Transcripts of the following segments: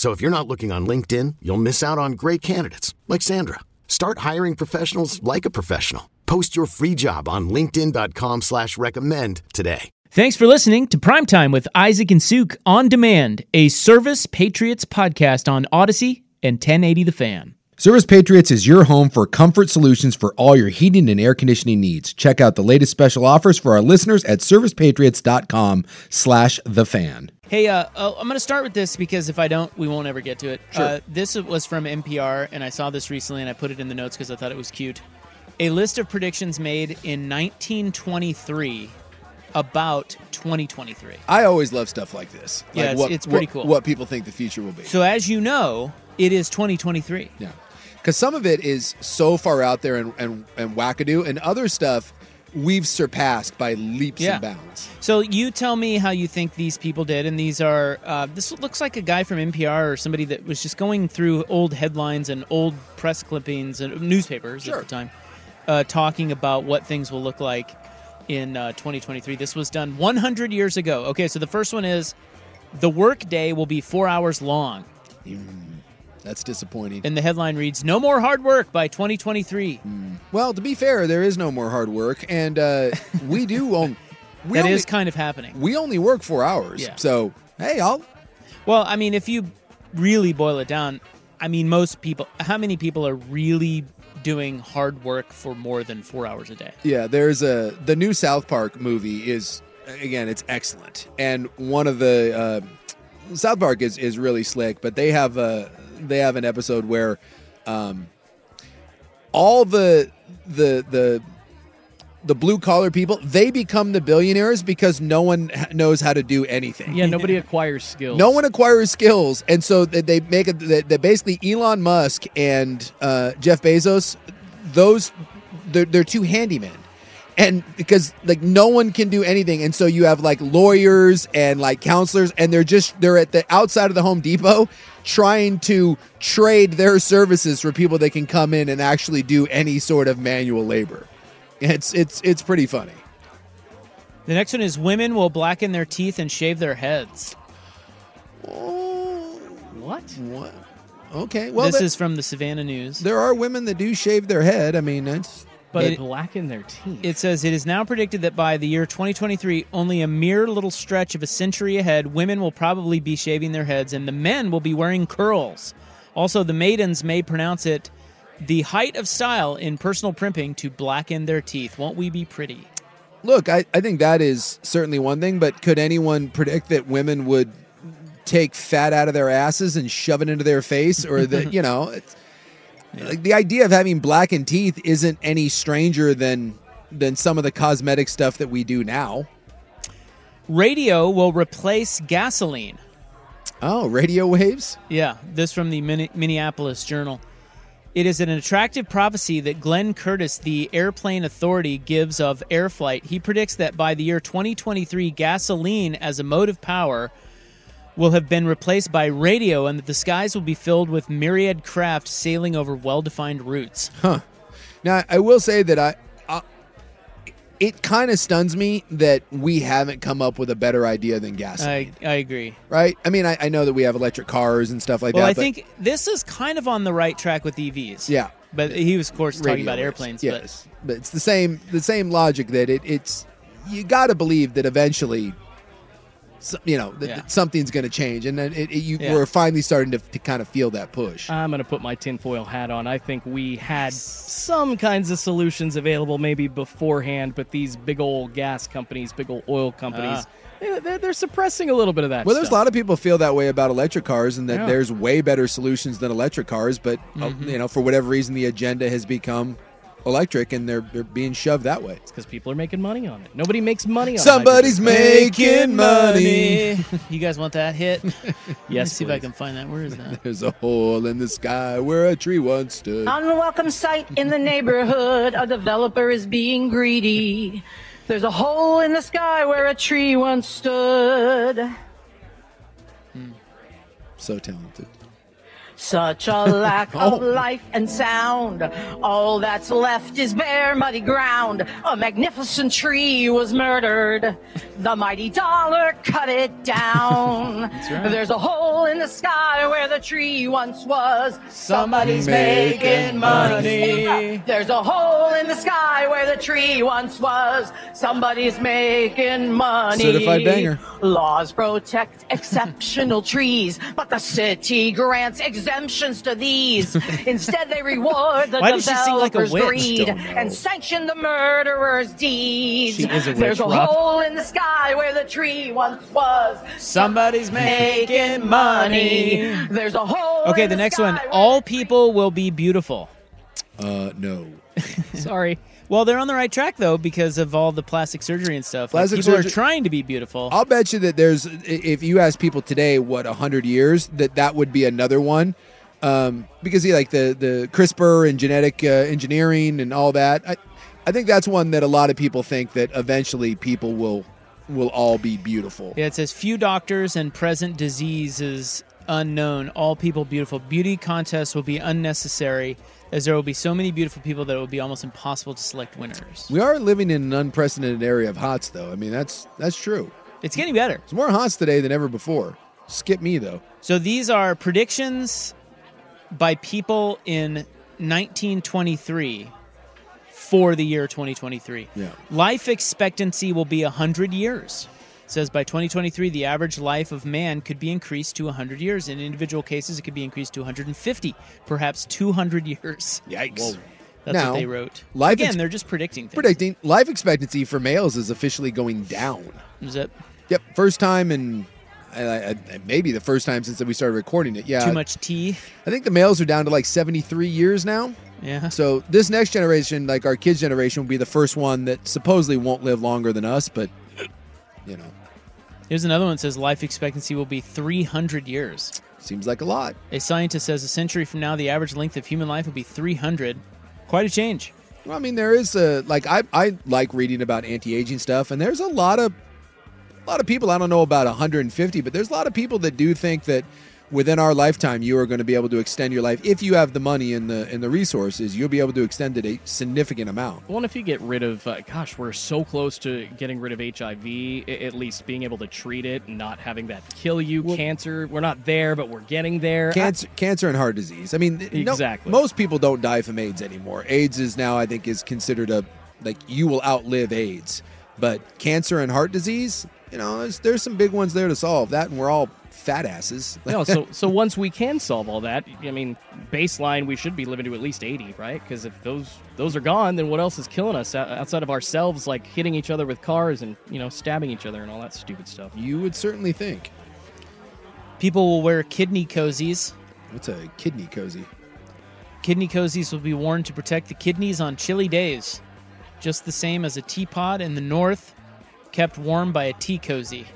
So if you're not looking on LinkedIn, you'll miss out on great candidates like Sandra. Start hiring professionals like a professional. Post your free job on LinkedIn.com slash recommend today. Thanks for listening to Primetime with Isaac and Suk on demand, a Service Patriots podcast on Audacy and 1080 The Fan. Service Patriots is your home for comfort solutions for all your heating and air conditioning needs. Check out the latest special offers for our listeners at servicepatriots.com slash the fan. Hey, uh, uh, I'm going to start with this because if I don't, we won't ever get to it. Sure. Uh, this was from NPR, and I saw this recently, and I put it in the notes because I thought it was cute. A list of predictions made in 1923 about 2023. I always love stuff like this. Yeah, Like it's- what, it's pretty what- cool. What people think the future will be. So, as you know, it is 2023. Yeah, because some of it is so far out there and and, and wackadoo, and other stuff we've surpassed by leaps Yeah. and bounds. So you tell me how you think these people did, and these are. Uh, this looks like a guy from NPR or somebody that was just going through old headlines and old press clippings and newspapers Sure. at the time, uh, talking about what things will look like in uh, 2023. This was done 100 years ago. Okay, so the first one is the workday will be four hours long, That's disappointing. and the headline reads "No more hard work by 2023." well, to be fair, there is no more hard work, and uh, we do own. We That only, is kind of happening. We only work four hours. Yeah. So hey, I'll. Well, I mean, if you really boil it down, I mean, most people, how many people are really doing hard work for more than four hours a day? Yeah, there's a the new South Park movie is again it's excellent, and one of the uh, South Park is is really slick, but they have a they have an episode where um, all the the the the blue collar people they become the billionaires because no one knows how to do anything. Yeah, nobody acquires skills. No one acquires skills, and so they- they make it that basically Elon Musk and uh, Jeff Bezos, those they're, they're two handymen, and because like no one can do anything, and so you have like lawyers and like counselors, and they're just they're at the outside of the Home Depot trying to trade their services for people that can come in and actually do any sort of manual labor. It's it's it's pretty funny. The next one is women will blacken their teeth and shave their heads. Oh, What? What? Okay, well this is from the Savannah News. there are women that do shave their head. I mean, it's But It- blacken their teeth. It says it is now predicted that by the year 2023, only a mere little stretch of a century ahead, women will probably be shaving their heads and the men will be wearing curls. Also, the maidens may pronounce it the height of style in personal primping to blacken their teeth. Won't we be pretty? Look, I, I think that is certainly one thing, but could anyone predict that women would take fat out of their asses and shove it into their face? Or that, you know, like the idea of having blackened teeth isn't any stranger than than some of the cosmetic stuff that we do now. Radio will replace gasoline. Oh, radio waves? Yeah, this from the Min- Minneapolis Journal. It is an attractive prophecy that Glenn Curtiss, the airplane authority, gives of air flight. He predicts that by the year 2023, gasoline as a motive power will have been replaced by radio and that the skies will be filled with myriad craft sailing over well defined routes. Huh. Now, I will say that I, I it kind of stuns me that we haven't come up with a better idea than gasoline. I, I agree. right? I mean, I, I know that we have electric cars and stuff like Well, that. Well, I but think this is kind of on the right track with EVs. yeah, But he was, of course, talking about waves. airplanes. Yes, but, it's the same the same logic that it, it's you got to believe that eventually so- you know, th- Yeah. th- something's going to change, and then it, it, you Yeah. we're finally starting to, to kind of feel that push. I'm going to put my tinfoil hat on. I think we had some kinds of solutions available maybe beforehand, but these big old gas companies, big old oil companies, they- they're, they're suppressing a little bit of that. well, there's a lot of people feel that way about electric cars, and that Yeah. there's way better solutions than electric cars. But uh, Mm-hmm. you know, for whatever reason, the agenda has become electric, and they're they're being shoved that way. It's because people are making money on it. Nobody makes money on Somebody's hydrogen. making money. you guys want that hit? Let me Yes, see if I please. can find that. Where is that? There's a hole in the sky where a tree once stood. Unwelcome sight in the neighborhood. A developer is being greedy. There's a hole in the sky where a tree once stood. So talented. Such a lack Oh. of life and sound. All that's left is bare, muddy ground. A magnificent tree was murdered. The mighty dollar cut it down. right. There's a hole in the sky where the tree once was. Somebody's making money. There's a hole in the sky where the tree once was. Somebody's making money. Certified banger. Laws protect exceptional trees, but the city grants exemptions to these. Instead, they reward the Why does she sing like a witch? greed and sanction the murderer's deeds. She is a There's witch, a Rob. hole in the sky where the tree once was. Somebody's making money. There's a hole. Okay, in the next sky one. All people will be beautiful. Uh, no. Sorry. Well, they're on the right track though because of all the plastic surgery and stuff. Like, people surgery- are trying to be beautiful. I'll bet you that there's if you ask people today what hundred years that that would be another one, um, because yeah, like the the CRISPR and genetic uh, engineering and all that. I, I think that's one that a lot of people think that eventually people will will all be beautiful. Yeah, it says few doctors and present diseases unknown. All people beautiful. Beauty contests will be unnecessary as there will be so many beautiful people that it will be almost impossible to select winners. We are living in an unprecedented area of hots, though. I mean, that's that's true. It's getting better. There's more hots today than ever before. Skip me though. So these are predictions by people in 1923 for the year 2023. Yeah. Life expectancy will be 100 years. It says by 2023 the average life of man could be increased to 100 years. In individual cases it could be increased to 150, perhaps 200 years. Yikes. That's Now, what they wrote. life Again, ex- they're just predicting things. Predicting life expectancy for males is officially going down. Is that Yep, first time in I, I, maybe the first time since we started recording it. Yeah, too much tea? I think the males are down to like 73 years now. Yeah. So this next generation, like our kids' generation, will be the first one that supposedly won't live longer than us, but you know, Here's another one that says life expectancy will be 300 years. seems like a lot. A scientist says a century from now, the average length of human life will be 300. Quite a change. Well, I mean, there is a like I I like reading about anti-aging stuff, and there's a lot of a lot of people. I don't know about 150, but there's a lot of people that do think that within our lifetime, you are going to be able to extend your life if you have the money and the and the resources. You'll be able to extend it a significant amount. Well, and if you get rid of, uh, gosh, we're so close to getting rid of HIV, at least being able to treat it and not having that kill you. cancer, we're not there, but we're getting there. Cancer, cancer, and heart disease. I mean, no- Exactly. most people don't die from AIDS anymore. AIDS is now, I think, is considered a like you will outlive AIDS, but cancer and heart disease, you know, there's there's some big ones there to solve. That, and we're all fat asses. no, so so once we can solve all that, I mean, baseline we should be living to at least eighty, right? Because if those those are gone, then what else is killing us outside of ourselves, like hitting each other with cars and you know stabbing each other and all that stupid stuff? you would certainly think. People will wear kidney cozies. What's a kidney cozy? Kidney cozies will be worn to protect the kidneys on chilly days, just the same as a teapot in the north kept warm by a tea cozy.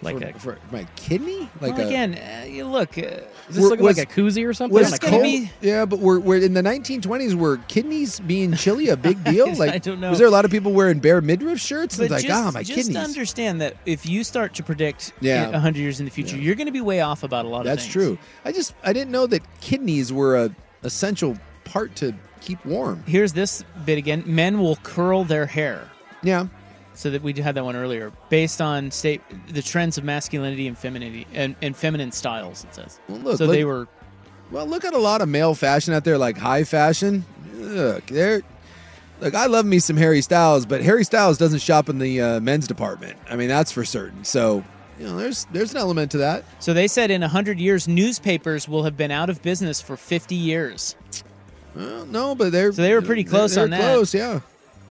Like for, a, for my kidney? Like well, a, again, uh, you look, uh, does this look was- like a koozie or something? Was On a It's gonna cold- be- yeah, but we're, we're in the 1920s. Were kidneys being chilly a big deal? Like, I don't know. Was there a lot of people wearing bare midriff shirts? but It's like, just, ah, my just kidneys. understand that if you start to predict Yeah. hundred years in the future, Yeah. you're going to be way off about a lot of things. That's true. I just I didn't know that kidneys were a essential part to keep warm. Here's this bit again: men will curl their hair. Yeah. So that we had that one earlier, based on state the trends of masculinity and femininity and, and feminine styles. It says. Well, look, so look- they were. Well, look at a lot of male fashion out there, like high fashion. Look, there. Look, I love me some Harry Styles, but Harry Styles doesn't shop in the uh, men's department. I mean, that's for certain. So, you know, there's there's an element to that. So they said in 100 years, newspapers will have been out of business for 50 years. Well, no, but they're So they were pretty close they're on that. Close, yeah.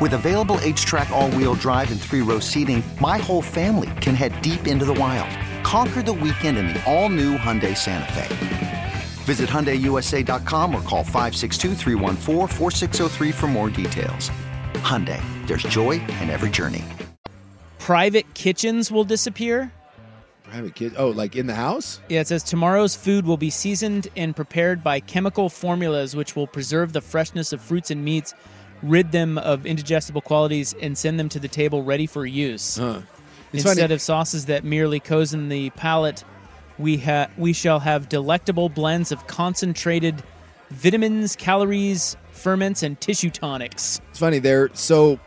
With available HTRAC, all wheel drive, and three row seating, my whole family can head deep into the wild. Conquer the weekend in the all new Hyundai Santa Fe. Visit HyundaiUSA.com or call 562-314-4603 for more details. Hyundai, there's joy in every journey. Private kitchens will disappear. Private kid. Oh, like in the house? Yeah, it says tomorrow's food will be seasoned and prepared by chemical formulas which will preserve the freshness of fruits and meats, rid them of indigestible qualities, and send them to the table ready for use. Huh. Instead funny- of sauces that merely cozen the palate, we ha- we shall have delectable blends of concentrated vitamins, calories, ferments, and tissue tonics. It's funny they're so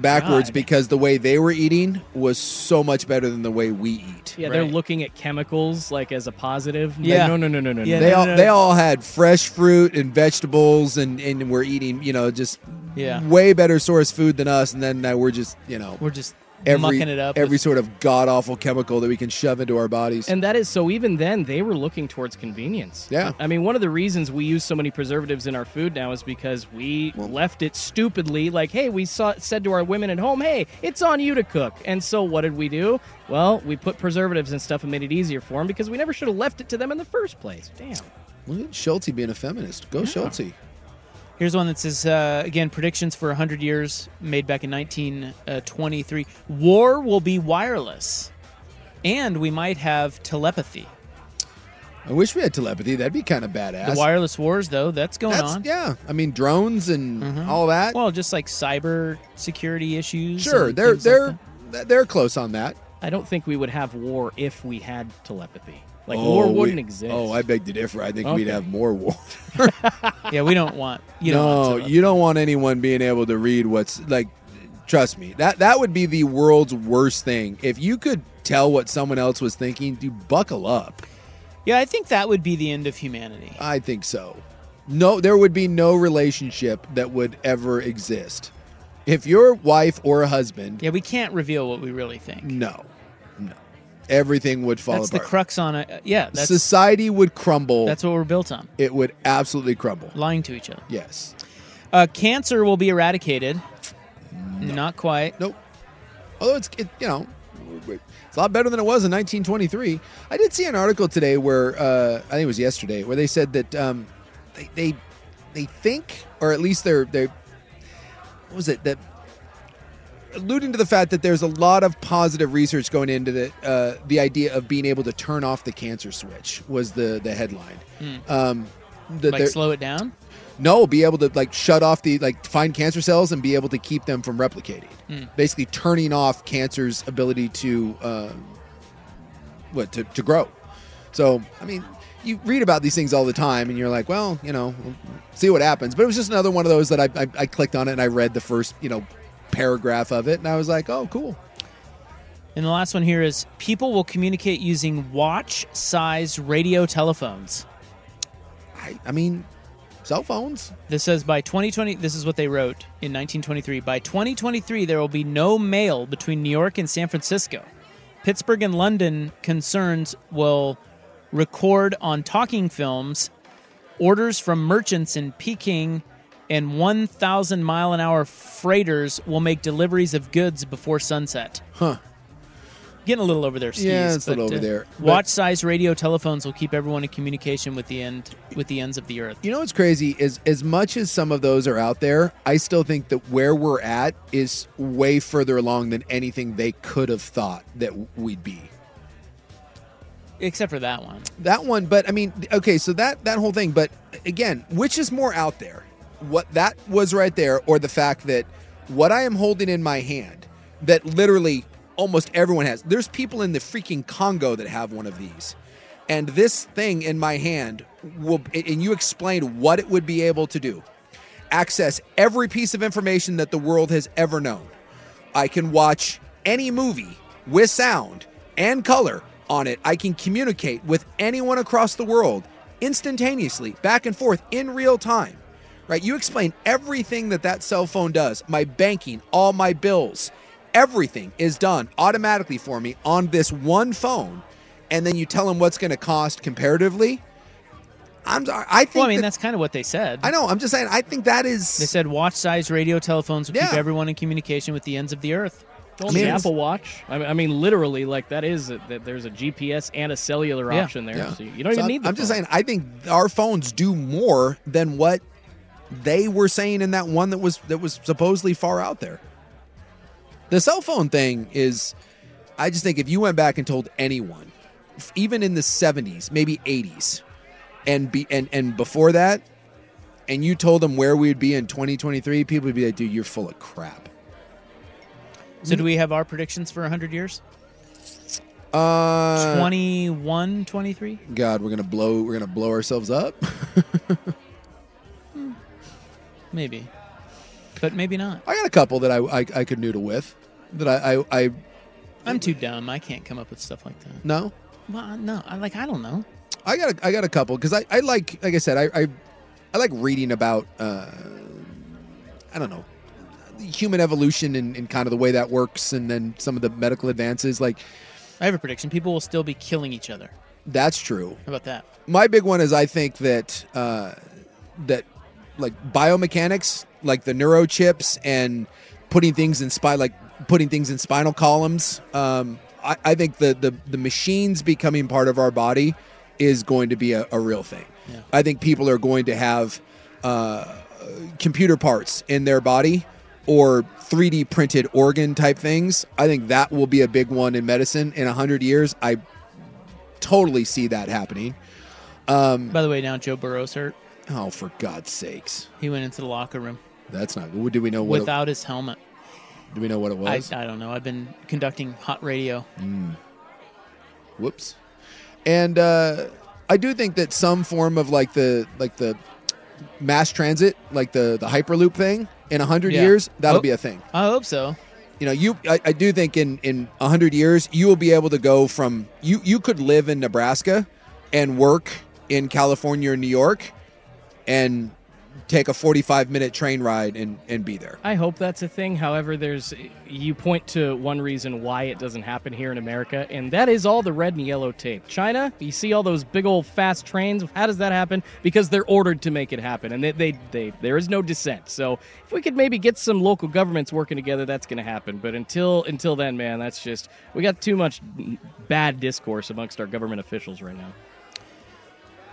backwards God. because the way they were eating was so much better than the way we eat. Yeah, they're Right. looking at chemicals like as a positive. Like, Yeah. no, no, no, no, no. Yeah, no. They no, all no. they all had fresh fruit and vegetables and and we're eating you know just Yeah. way better source food than us and then now we're just you know We're just every mucking it up. every with- sort of god awful chemical that we can shove into our bodies. And that is so. Even then, they were looking towards convenience. Yeah. I mean, one of the reasons we use so many preservatives in our food now is because we left it stupidly. Like, hey, we saw, said to our women at home, "Hey, it's on you to cook." And so, what did we do? Well, we put preservatives and stuff and made it easier for them because we never should have left it to them in the first place. Damn. Look at Schulte being a feminist. Go Schulte. Here's one that says uh, again predictions for 100 years made back in 1923. War will be wireless, and we might have telepathy. I wish we had telepathy. That'd be kind of badass. The wireless wars, though, that's going That's, on. yeah, I mean drones and Mhm. all that. Well, just like cyber security issues. sure, they're they're that. they're close on that. I don't think we would have war if we had telepathy. Like Oh, war wouldn't exist. Oh, I beg to differ. I think we'd have more war. yeah, we don't want. You don't no, want you don't want anyone being able to read what's like. Trust me, that that would be the world's worst thing. If you could tell what someone else was thinking, dude, buckle up. Yeah, I think that would be the end of humanity. I think so. No, there would be no relationship that would ever exist. If your wife or husband, Yeah, we can't reveal what we really think. no, everything would fall That's the crux on it. Yeah, that's Society would crumble. that's what we're built on. it would absolutely crumble. Lying to each other. Yes. Uh, cancer will be eradicated. Not quite. Nope. Although it's it, you know it's a lot better than it was in 1923. I did see an article today where uh, I think it was yesterday where they said that um, they, they they think or at least they're they what was it that alluding to the fact that there's a lot of positive research going into the uh, the idea of being able to turn off the cancer switch was the the headline. Um, that Like slow it down. no, be able to like shut off the like find cancer cells and be able to keep them from replicating. Hmm. Basically, turning off cancer's ability to uh, what to, to grow. So, I mean, you read about these things all the time, and you're like, well, you know, we'll see what happens. But it was just another one of those that I, I, I clicked on it and I read the first you know paragraph of it, and I was like, oh, cool. And the last one here is people will communicate using watch-sized radio telephones. I, I mean, cell phones. This says by 2020, this is what they wrote in 1923. By 2023, there will be no mail between New York and San Francisco. Pittsburgh and London concerns will record on talking films orders from merchants in Peking and 1,000 mile an hour freighters will make deliveries of goods before sunset. Huh. Getting a little over their skis. Yeah, it's a little over uh, there. But- Watch size radio telephones will keep everyone in communication with the end with the ends of the earth. You know what's crazy is as much as some of those are out there, I still think that where we're at is way further along than anything they could have thought that we'd be. Except for that one. That one, but I mean, okay, so that that whole thing, but again, which is more out there? What that was right there or the fact that what I am holding in my hand that literally almost everyone has. There's people in the freaking Congo that have one of these. And this thing in my hand will and you explained what it would be able to do. Access every piece of information that the world has ever known. I can watch any movie with sound and color on it. I can communicate with anyone across the world instantaneously, back and forth in real time. Right? You explain everything that that cell phone does, my banking, all my bills, everything is done automatically for me on this one phone. And then you tell them what's going to cost comparatively. I'm sorry. I think Well, I mean, that- that's kind of what they said. I know. I'm just saying. I think that is. They said watch size radio telephones will keep everyone in communication with the ends of the earth. Well, I mean, the Apple Watch. I mean, I mean, literally, like that is a, that. There's a GPS and a cellular Yeah. option there, Yeah. so you don't So even I'm- need. The I'm just saying. I think our phones do more than what they were saying in that one that was that was supposedly far out there. The cell phone thing is, I just think if you went back and told anyone, even in the 70s, maybe 80s, and be and and before that, and you told them where we'd be in 2023, people would be like, "Dude, you're full of crap." So do we have our predictions for 100 years? Uh, 21, 23? God, we're gonna blow. We're gonna blow ourselves up. Maybe. But maybe not. I got a couple that I I, I could noodle with. That I I, I I'm too dumb. I can't come up with stuff like that. no. Well, no. I like I don't know. I got a, I got a couple because I, I like like I said I, I I like reading about uh, I don't know human evolution and, and kind of the way that works and then some of the medical advances like I have a prediction. People will still be killing each other. that's true. How about that? My big one is I think that uh, that like biomechanics like the neurochips and putting things in spine like putting things in spinal columns um, I, I think the, the the machines becoming part of our body is going to be a, a real thing I think people are going to have uh, computer parts in their body or 3D printed organ type things. I think that will be a big one in medicine in 100 years. I totally see that happening. Um, By the way, now Joe Burrow's hurt. Oh, for God's sakes. He went into the locker room That's not good. Do we know what without his helmet. it, do we know what it I, was? I don't know. I've been conducting hot radio. Whoops. And uh, I do think that some form of like the like the mass transit, like the the hyperloop thing, in a 100 Yeah. years, that'll Oh. be a thing. I hope so. you know you I, I do think in in a 100 years you will be able to go from you you could live in nebraska and work in california or new york and take a 45 minute train ride and and be there I hope that's a thing. However, there's you point to one reason why it doesn't happen here in America, and that is all the red and yellow tape. China, you see all those big old fast trains. How does that happen? Because they're ordered to make it happen, and they they, they there is no dissent. So if we could maybe get some local governments working together, that's going to happen. But until until then, man, that's just we got too much bad discourse amongst our government officials right now.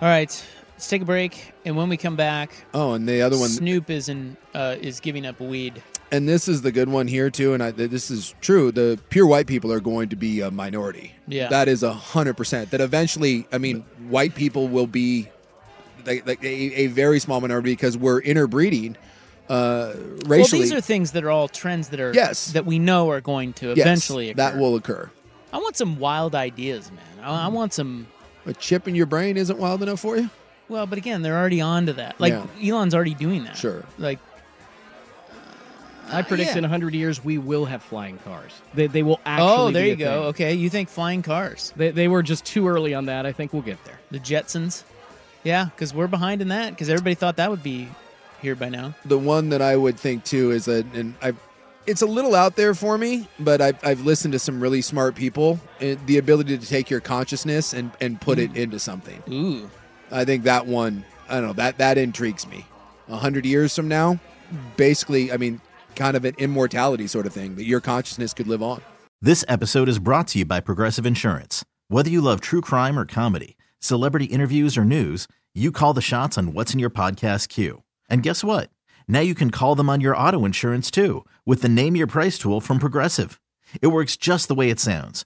All right, let's take a break, and when we come back, oh and the other one Snoop is in uh, is giving up weed. and this is the good one here too and I, this is true the pure white people are going to be a minority Yeah. that is a hundred percent that eventually i mean white people will be like, like a, a very small minority because we're interbreeding uh racially Well, these are things that are all trends that are Yes. that we know are going to Yes, eventually occur. that will occur I want some wild ideas, man. I, I want some. a chip in your brain isn't wild enough for you Well, but again, they're already on to that. Like Yeah. Elon's already doing that. Sure. Like I predict yeah. in 100 years we will have flying cars. They, they will actually. oh, there be you a go. thing. Okay, you think flying cars, They, they were just too early on that. I think we'll get there. the Jetsons? Yeah, because we're behind in that. Because everybody thought that would be here by now. the one that I would think too is that, and I, it's a little out there for me, but I've, I've listened to some really smart people. Uh, The ability to take your consciousness and, and put it into something. Ooh. I think that one, I don't know, that, that intrigues me. A hundred years from now, basically, I mean, kind of an immortality sort of thing that your consciousness could live on. This episode is brought to you by Progressive Insurance. Whether you love true crime or comedy, celebrity interviews or news, you call the shots on what's in your podcast queue. And guess what? Now you can call them on your auto insurance too with the Name Your Price tool from Progressive. It works just the way it sounds.